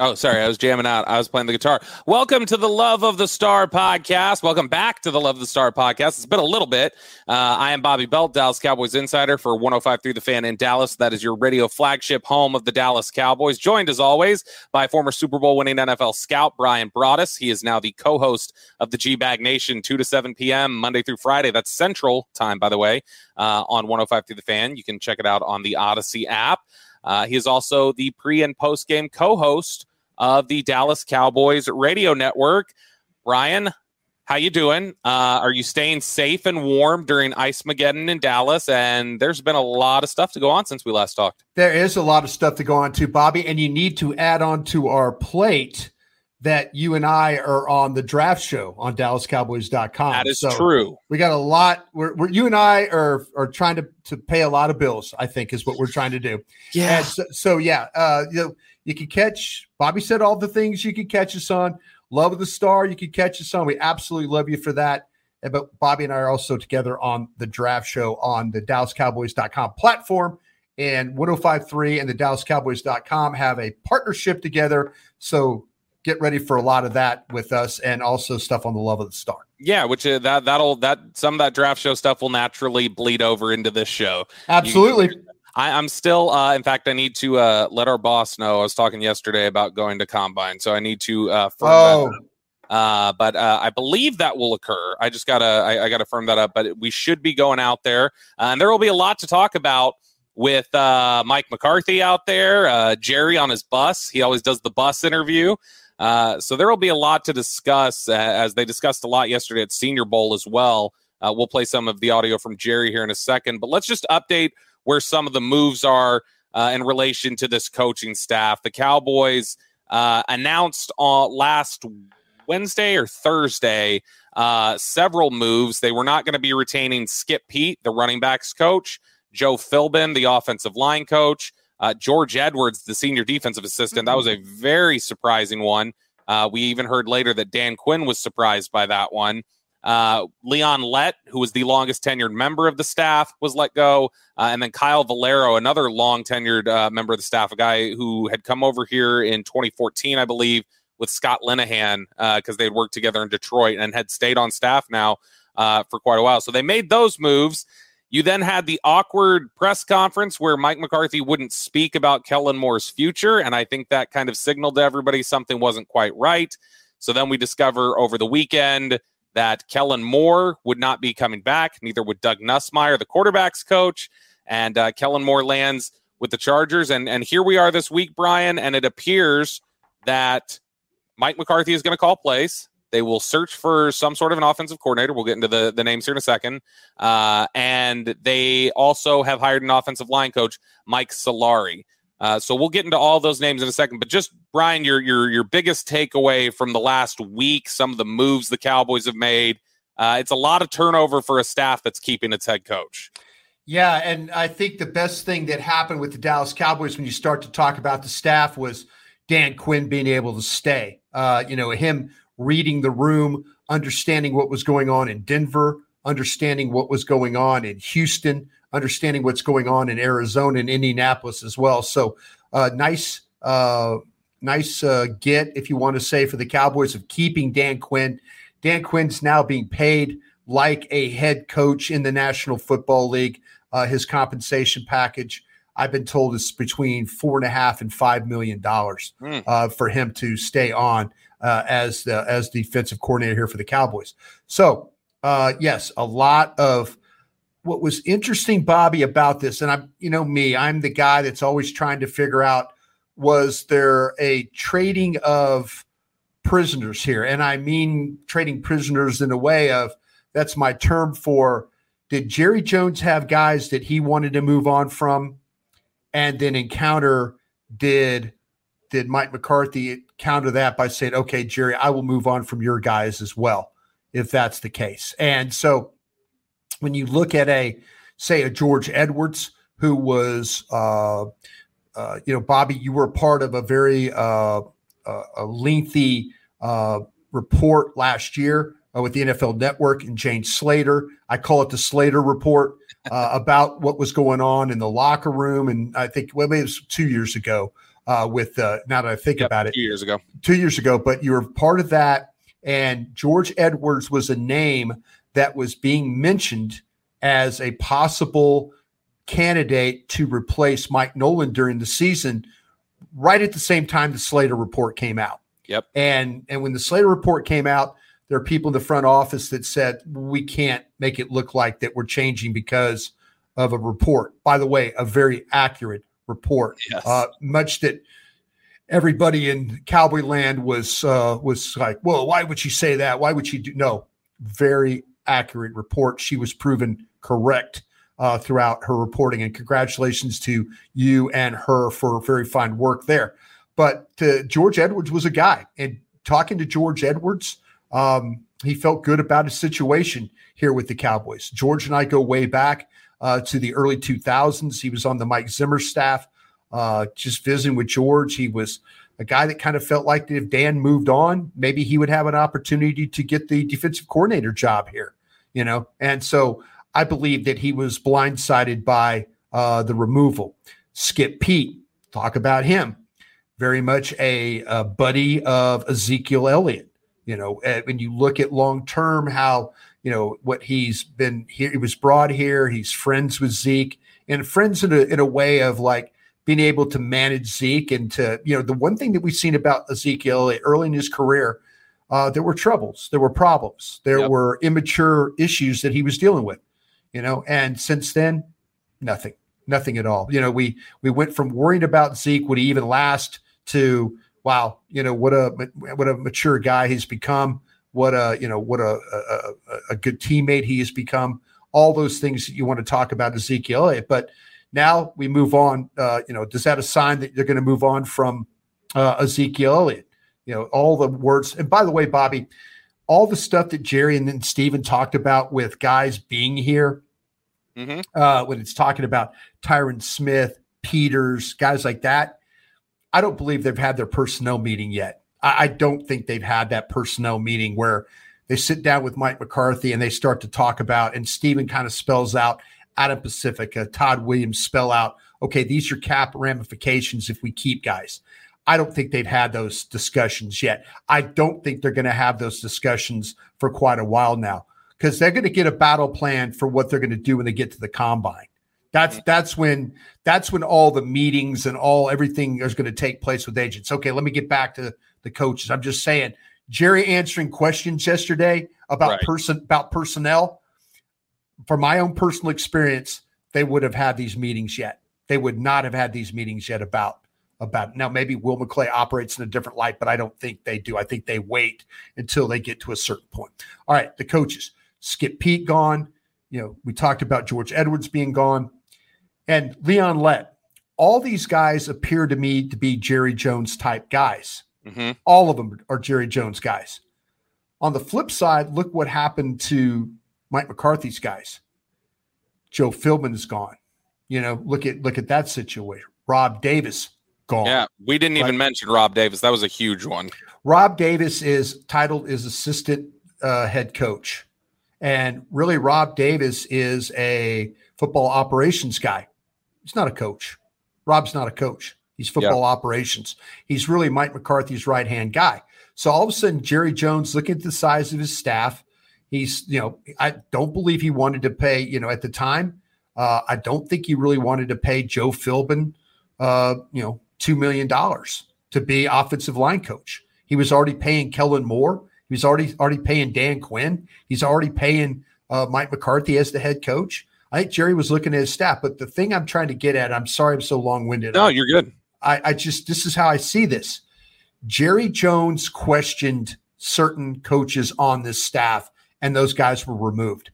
Oh, sorry, I was jamming out. I was playing the guitar. Welcome to the Love of the Star podcast. Welcome back to the Love of the Star podcast. It's been a little bit. Uh, I am Bobby Belt, Dallas Cowboys insider for 105 through the fan in Dallas. That is your radio flagship home of the Dallas Cowboys. Joined as always by former Super Bowl winning NFL scout Brian Broaddus. He is now the co host of the G Bag Nation, 2 to 7 p.m., Monday through Friday. That's Central time, by the way, uh, on 105 through the fan. You can check it out on the Audacy app. Uh, he is also the pre and post game co host of the Dallas Cowboys radio network. Brian, how you doing? Uh, are you staying safe and warm during Ice Mageddon in Dallas? And there's been a lot of stuff to go on since we last talked. There is a lot of stuff to go on to Bobby, and you need to add on to our plate that you and I are on the draft show on DallasCowboys.com. That is so true. We got a lot. We're, we're, you and I are are trying to to pay a lot of bills. I think is what we're trying to do. Yeah. So, so, yeah, uh, you know, you can catch. Bobby said all the things you can catch us on. Love of the Star, you can catch us on. We absolutely love you for that. But Bobby and I are also together on the draft show on the DallasCowboys.com platform. And 1053 and the DallasCowboys.com have a partnership together. So get ready for a lot of that with us and also stuff on the love of the star. Yeah, which uh, that that'll that some of that draft show stuff will naturally bleed over into this show. Absolutely. You, I, am still, uh, in fact, I need to uh, let our boss know. I was talking yesterday about going to combine, so I need to uh, firm oh. that uh, but uh, I believe that will occur. I just gotta, I, I, gotta firm that up. But we should be going out there, uh, and there will be a lot to talk about with uh, Mike McCarthy out there, uh, Jerry on his bus. He always does the bus interview. Uh, so there will be a lot to discuss, uh, as they discussed a lot yesterday at Senior Bowl as well. Uh, we'll play some of the audio from Jerry here in a second, but let's just update where some of the moves are uh, in relation to this coaching staff. The Cowboys uh, announced on last Wednesday or Thursday several moves. They were not going to be retaining Skip Peete, the running backs coach, Joe Philbin, the offensive line coach. Uh, George Edwards, the senior defensive assistant, that was a very surprising one. Uh, we even heard later that Dan Quinn was surprised by that one. Uh, Leon Lett, who was the longest tenured member of the staff, was let go. Uh, and then Kyle Valero, another long tenured uh, member of the staff, a guy who had come over here in 2014, I believe, with Scott Linehan because uh, they'd worked together in Detroit and had stayed on staff now for quite a while. So they made those moves. You then had the awkward press conference where Mike McCarthy wouldn't speak about Kellen Moore's future. And I think that kind of signaled to everybody something wasn't quite right. So then we discover over the weekend that Kellen Moore would not be coming back. Neither would Doug Nussmeier, the quarterback's coach. And uh, Kellen Moore lands with the Chargers. And, and here we are this week, Brian. And it appears that Mike McCarthy is going to call plays. They will search for some sort of an offensive coordinator. We'll get into the, the names here in a second. Uh, and they also have hired an offensive line coach, Mike Solari. Uh, so we'll get into all those names in a second. But just Brian, your your your biggest takeaway from the last week, some of the moves the Cowboys have made. Uh, it's a lot of turnover for a staff that's keeping its head coach. Yeah, and I think the best thing that happened with the Dallas Cowboys when you start to talk about the staff was Dan Quinn being able to stay. Uh, you know, him reading the room, understanding what was going on in Denver, understanding what was going on in Houston, understanding what's going on in Arizona and Indianapolis as well. So, uh, nice, uh, nice uh, get if you want to say for the Cowboys of keeping Dan Quinn. Dan Quinn's now being paid like a head coach in the National Football League. Uh, his compensation package, I've been told, is between four and a half and five million dollars mm. uh, for him to stay on uh, as the as defensive coordinator here for the Cowboys. So, uh, yes, a lot of what was interesting, Bobby, about this, and I'm, you know, me, I'm the guy that's always trying to figure out was there a trading of prisoners here, and I mean trading prisoners in a way of that's my term for did Jerry Jones have guys that he wanted to move on from and then encounter did did Mike McCarthy counter that by saying, okay, Jerry, I will move on from your guys as well, if that's the case. And so when you look at a, say, a George Edwards, who was, uh, uh, you know, Bobby, you were part of a very uh, uh a lengthy uh, report last year uh, with the NFL Network and Jane Slater. I call it the Slater Report about what was going on in the locker room. And I think, well, maybe it was two years ago uh, with, uh, now that I think yep, about it, two years ago. Two years ago, but you were part of that. And George Edwards was a name that was being mentioned as a possible candidate to replace Mike Nolan during the season, right at the same time the Slater report came out. Yep. And and when the Slater report came out, there are people in the front office that said we can't make it look like that we're changing because of a report. By the way, a very accurate report. Yes. Uh, much that everybody in Cowboy Land was uh, was like, "Well, why would she say that? Why would she do?" No, very accurate report. She was proven correct uh, throughout her reporting, and congratulations to you and her for very fine work there. But George Edwards was a guy, and talking to George Edwards um, he felt good about his situation here with the Cowboys. George and I go way back uh, to the early 2000s. He was on the Mike Zimmer staff. Uh, just visiting with George, he was a guy that kind of felt like if Dan moved on, maybe he would have an opportunity to get the defensive coordinator job here. You know, and so I believe that he was blindsided by uh, the removal. Skip Peete, talk about him. Very much a, a buddy of Ezekiel Elliott. You know, when you look at long term, how you know what he's been here. He was brought here. He's friends with Zeke and friends in a in a way of like being able to manage Zeke and to you know the one thing that we've seen about Ezekiel early in his career, uh, there were troubles, there were problems, there yep. were immature issues that he was dealing with. You know, and since then, nothing, nothing at all. You know, we we went from worrying about Zeke would he even last to wow, you know what a what a mature guy he's become. What a you know what a a, a good teammate he has become. All those things that you want to talk about Ezekiel Elliott, but now we move on. Uh, you know, does that a sign that they're going to move on from uh, Ezekiel Elliott? You know, all the words. And by the way, Bobby, all the stuff that Jerry and then Stephen talked about with guys being here, mm-hmm. uh, when it's talking about Tyron Smith, Peters, guys like that, I don't believe they've had their personnel meeting yet. I, I don't think they've had that personnel meeting where they sit down with Mike McCarthy and they start to talk about, and Stephen kind of spells out Adam Prasifka, uh, Todd Williams spell out, okay, these are cap ramifications if we keep guys. I don't think they've had those discussions yet. I don't think they're going to have those discussions for quite a while now because they're going to get a battle plan for what they're going to do when they get to the combine. That's that's when that's when all the meetings and all everything is going to take place with agents. Okay, let me get back to the coaches. I'm just saying, Jerry answering questions yesterday about right. person about personnel. From my own personal experience, they would have had these meetings yet. They would not have had these meetings yet about about now. Maybe Will McClay operates in a different light, but I don't think they do. I think they wait until they get to a certain point. All right, the coaches. Skip Peete gone. You know, we talked about George Edwards being gone and Leon Lett. All these guys appear to me to be Jerry Jones type guys. Mm-hmm. All of them are Jerry Jones guys. On the flip side, look what happened to Mike McCarthy's guys. Joe Philbin is gone. You know, look at look at that situation. Rob Davis gone. Yeah, we didn't even mention Rob Davis. That was a huge one. Rob Davis is titled is assistant uh, head coach, and really, Rob Davis is a football operations guy. He's not a coach. Rob's not a coach. He's football yep. operations. He's really Mike McCarthy's right hand guy. So all of a sudden, Jerry Jones, looking at the size of his staff, he's, you know, I don't believe he wanted to pay, you know, at the time, uh, I don't think he really wanted to pay Joe Philbin, uh, you know, $2 million to be offensive line coach. He was already paying Kellen Moore. He was already already paying Dan Quinn. He's already paying uh, Mike McCarthy as the head coach. I think Jerry was looking at his staff. But the thing I'm trying to get at, I'm sorry I'm so long winded. No, you're good. I, I just, this is how I see this. Jerry Jones questioned certain coaches on this staff, and those guys were removed.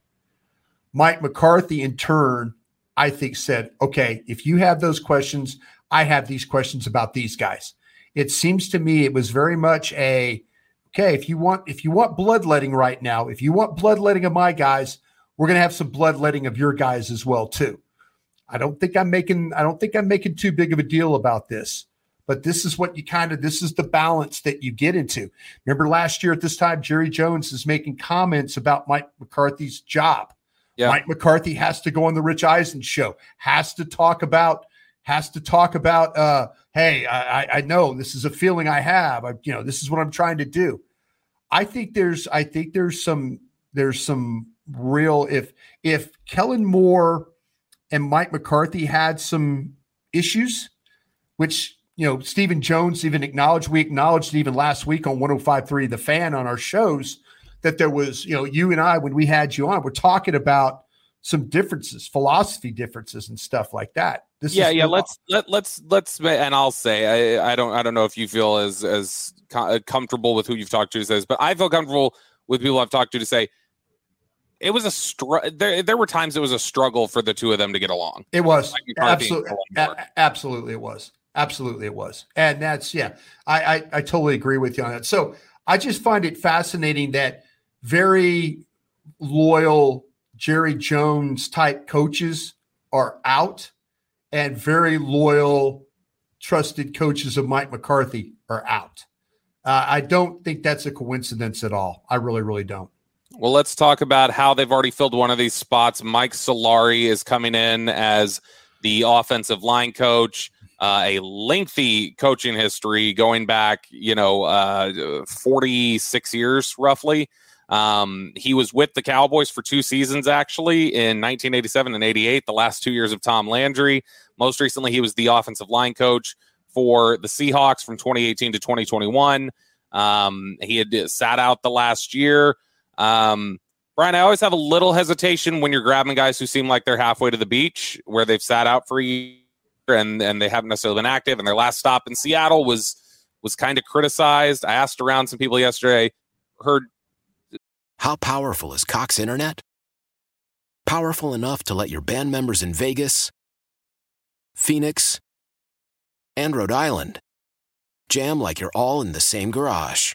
Mike McCarthy, in turn, I think said, okay, if you have those questions, I have these questions about these guys. It seems to me it was very much a okay, if you want if you want bloodletting right now, if you want bloodletting of my guys, we're going to have some bloodletting of your guys as well too. I don't think I'm making I don't think I'm making too big of a deal about this. But this is what you kind of this is the balance that you get into. Remember last year at this time Jerry Jones is making comments about Mike McCarthy's job. Yeah. Mike McCarthy has to go on the Rich Eisen show, has to talk about has to talk about uh hey, I, I know this is a feeling I have. I, you know, this is what I'm trying to do. I think there's I think there's some there's some real if if Kellen Moore and Mike McCarthy had some issues, which you know Stephen Jones even acknowledged. We acknowledged even last week on 105.3 The Fan on our shows that there was you know you and I when we had you on, we're talking about some differences, philosophy differences, and stuff like that. This yeah, yeah. Let's let let's let's and I'll say I I don't I don't know if you feel as as comfortable with who you've talked to says, but I feel comfortable with people I've talked to to say it was a str- there there were times it was a struggle for the two of them to get along. It was absolutely a- absolutely it was absolutely it was, and that's yeah. I, I I totally agree with you on that. So I just find it fascinating that very loyal Jerry Jones type coaches are out and very loyal, trusted coaches of Mike McCarthy are out. Uh, I don't think that's a coincidence at all. I really, really don't. Well, let's talk about how they've already filled one of these spots. Mike Solari is coming in as the offensive line coach. Uh, a lengthy coaching history going back, you know, uh, 46 years roughly. Um, he was with the Cowboys for two seasons, actually, in 1987 and 88, the last two years of Tom Landry. Most recently, he was the offensive line coach for the Seahawks from 2018 to 2021. Um, he had sat out the last year. Um, Brian, I always have a little hesitation when you're grabbing guys who seem like they're halfway to the beach, where they've sat out for a year and and they haven't necessarily been active. And their last stop in Seattle was was kind of criticized. I asked around some people yesterday, heard how powerful is Cox Internet? Powerful enough to let your band members in Vegas, Phoenix, and Rhode Island jam like you're all in the same garage.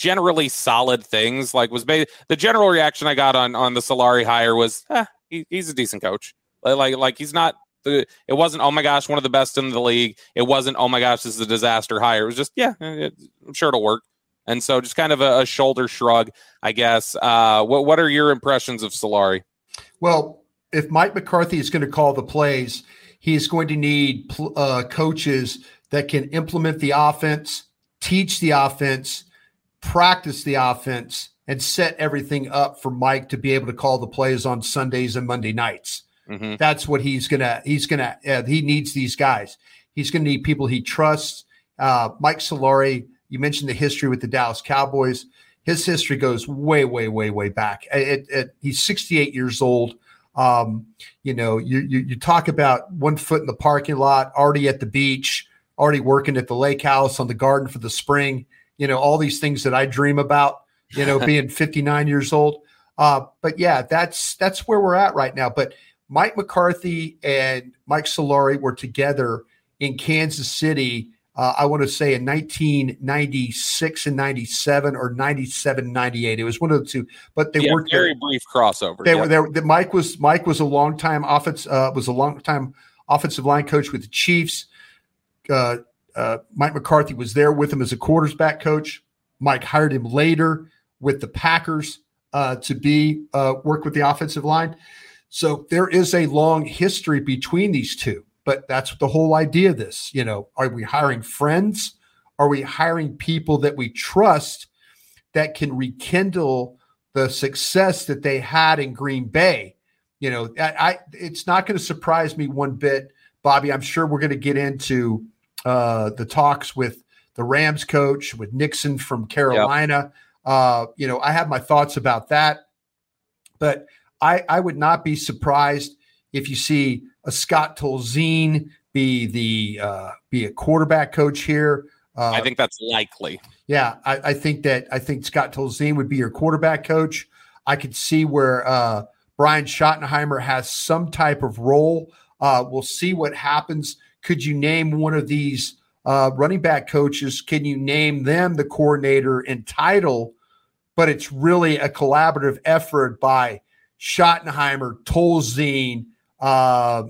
generally solid things. Like was ba- the general reaction I got on on the Solari hire was, eh, he, he's a decent coach. Like like he's not. The, it wasn't oh my gosh one of the best in the league. It wasn't oh my gosh this is a disaster hire. It was just yeah, it, I'm sure it'll work. And so just kind of a, a shoulder shrug, I guess. Uh, what what are your impressions of Solari? Well, if Mike McCarthy is going to call the plays, he's going to need uh, coaches that can implement the offense, teach the offense, practice the offense and set everything up for Mike to be able to call the plays on Sundays and Monday nights. Mm-hmm. That's what he's gonna. He's gonna. Uh, he needs these guys. He's gonna need people he trusts. Uh, Mike Solari. You mentioned the history with the Dallas Cowboys. His history goes way, way, way, way back. It, it, he's 68 years old. Um, you know, you, you you talk about one foot in the parking lot, already at the beach, already working at the lake house on the garden for the spring. You know, all these things that I dream about. You know, being 59 years old. Uh, but yeah, that's that's where we're at right now. But Mike McCarthy and Mike Solari were together in Kansas City. Uh, I want to say in 1996 and 97 or 97, 98. It was one of the two, but they yeah, were very brief crossover. They were there. The, Mike was Mike was a long time offense uh, was a long time offensive line coach with the Chiefs. Uh, uh, Mike McCarthy was there with him as a quarterback coach. Mike hired him later with the Packers uh, to be uh, work with the offensive line. So there is a long history between these two, but that's the whole idea of this. You know, are we hiring friends? Are we hiring people that we trust that can rekindle the success that they had in Green Bay? You know, I, I it's not going to surprise me one bit, Bobby. I'm sure we're going to get into uh, the talks with the Rams coach, with Nixon from Carolina. Yep uh, you know, I have my thoughts about that, but I, I would not be surprised if you see a Scott Tolzien be the uh, be a quarterback coach here. Uh, I think that's likely. Yeah, I, I, think that I think Scott Tolzien would be your quarterback coach. I could see where uh, Brian Schottenheimer has some type of role. Uh, we'll see what happens. Could you name one of these uh, running back coaches, can you name them the coordinator and title? But it's really a collaborative effort by Schottenheimer, Tolzien, uh,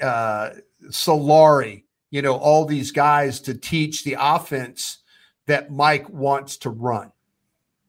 uh, Solari, you know, all these guys to teach the offense that Mike wants to run.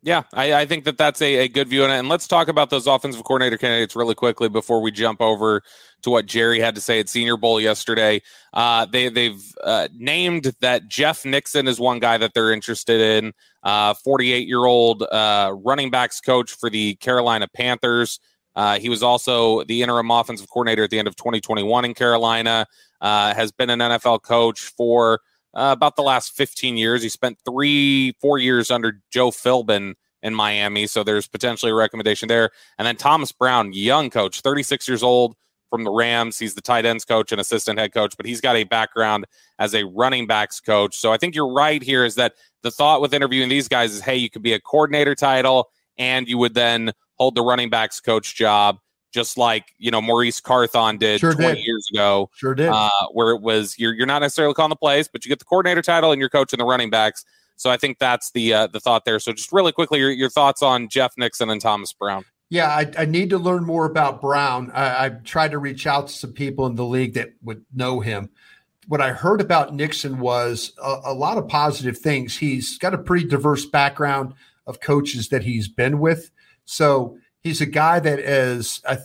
Yeah, I, I, think that that's a, a good view. And, and let's talk about those offensive coordinator candidates really quickly before we jump over to what Jerry had to say at Senior Bowl yesterday. Uh, they, they've uh, named that Jeff Nixon is one guy that they're interested in. 48 uh, year old uh, running backs coach for the Carolina Panthers. Uh, he was also the interim offensive coordinator at the end of 2021 in Carolina. Uh, has been an NFL coach for uh, about the last 15 years. He spent three, four years under Joe Philbin in Miami, so there's potentially a recommendation there. And then Thomas Brown, young coach, 36 years old from the Rams. He's the tight ends coach and assistant head coach, but he's got a background as a running backs coach. So I think you're right here is that the thought with interviewing these guys is hey, you could be a coordinator title and you would then hold the running backs coach job just like you know Maurice Carthon did sure 20 did. years ago. Sure did. Uh, where it was you're you're not necessarily calling the plays, but you get the coordinator title and you're coaching the running backs. So I think that's the uh, the thought there. So just really quickly, your, your thoughts on Jeff Nixon and Thomas Brown. Yeah, I, I need to learn more about Brown. I, I tried to reach out to some people in the league that would know him. What I heard about Nixon was a, a lot of positive things. He's got a pretty diverse background of coaches that he's been with. So he's a guy that is I,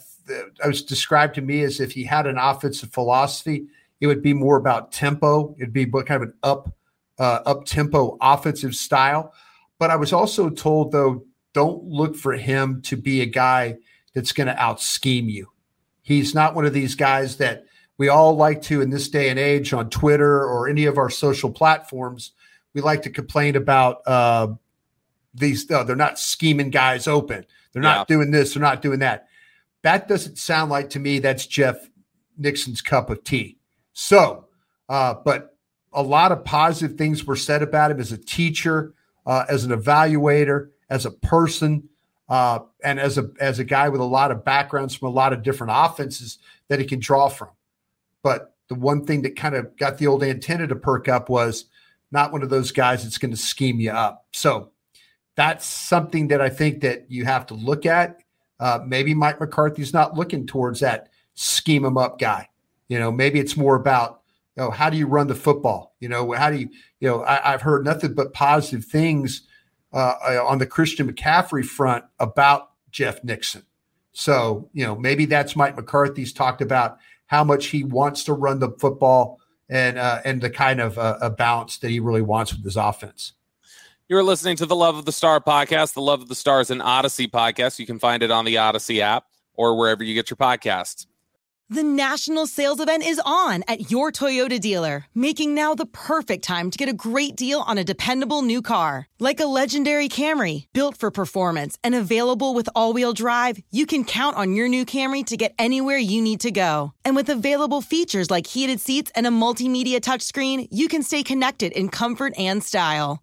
was described to me as if he had an offensive philosophy. It would be more about tempo. It'd be kind of an up uh, up tempo offensive style. But I was also told though, don't look for him to be a guy that's going to out scheme you. He's not one of these guys that we all like to in this day and age on Twitter or any of our social platforms. We like to complain about uh, these. Uh, they're not scheming guys open they're not yeah. doing this. They're not doing that. That doesn't sound like to me that's Jeff Nixon's cup of tea. So, uh, but a lot of positive things were said about him as a teacher, uh, as an evaluator, as a person, uh, and as a as a guy with a lot of backgrounds from a lot of different offenses that he can draw from. But the one thing that kind of got the old antenna to perk up was not one of those guys that's going to scheme you up. So that's something that I think that you have to look at. Uh, maybe Mike McCarthy's not looking towards that scheme him up guy. You know, maybe it's more about, you know, how do you run the football? You know, how do you, you know, I, have heard nothing but positive things uh, uh, on the Christian McCaffrey front about Jeff Nixon. So, you know, maybe that's Mike McCarthy's talked about how much he wants to run the football and uh, and the kind of uh, a balance that he really wants with his offense. You're listening to the Love of the Star podcast. The Love of the Star is an Audacy podcast. You can find it on the Audacy app or wherever you get your podcasts. The national sales event is on at your Toyota dealer, making now the perfect time to get a great deal on a dependable new car. Like a legendary Camry, built for performance and available with all wheel drive, you can count on your new Camry to get anywhere you need to go. And with available features like heated seats and a multimedia touchscreen, you can stay connected in comfort and style.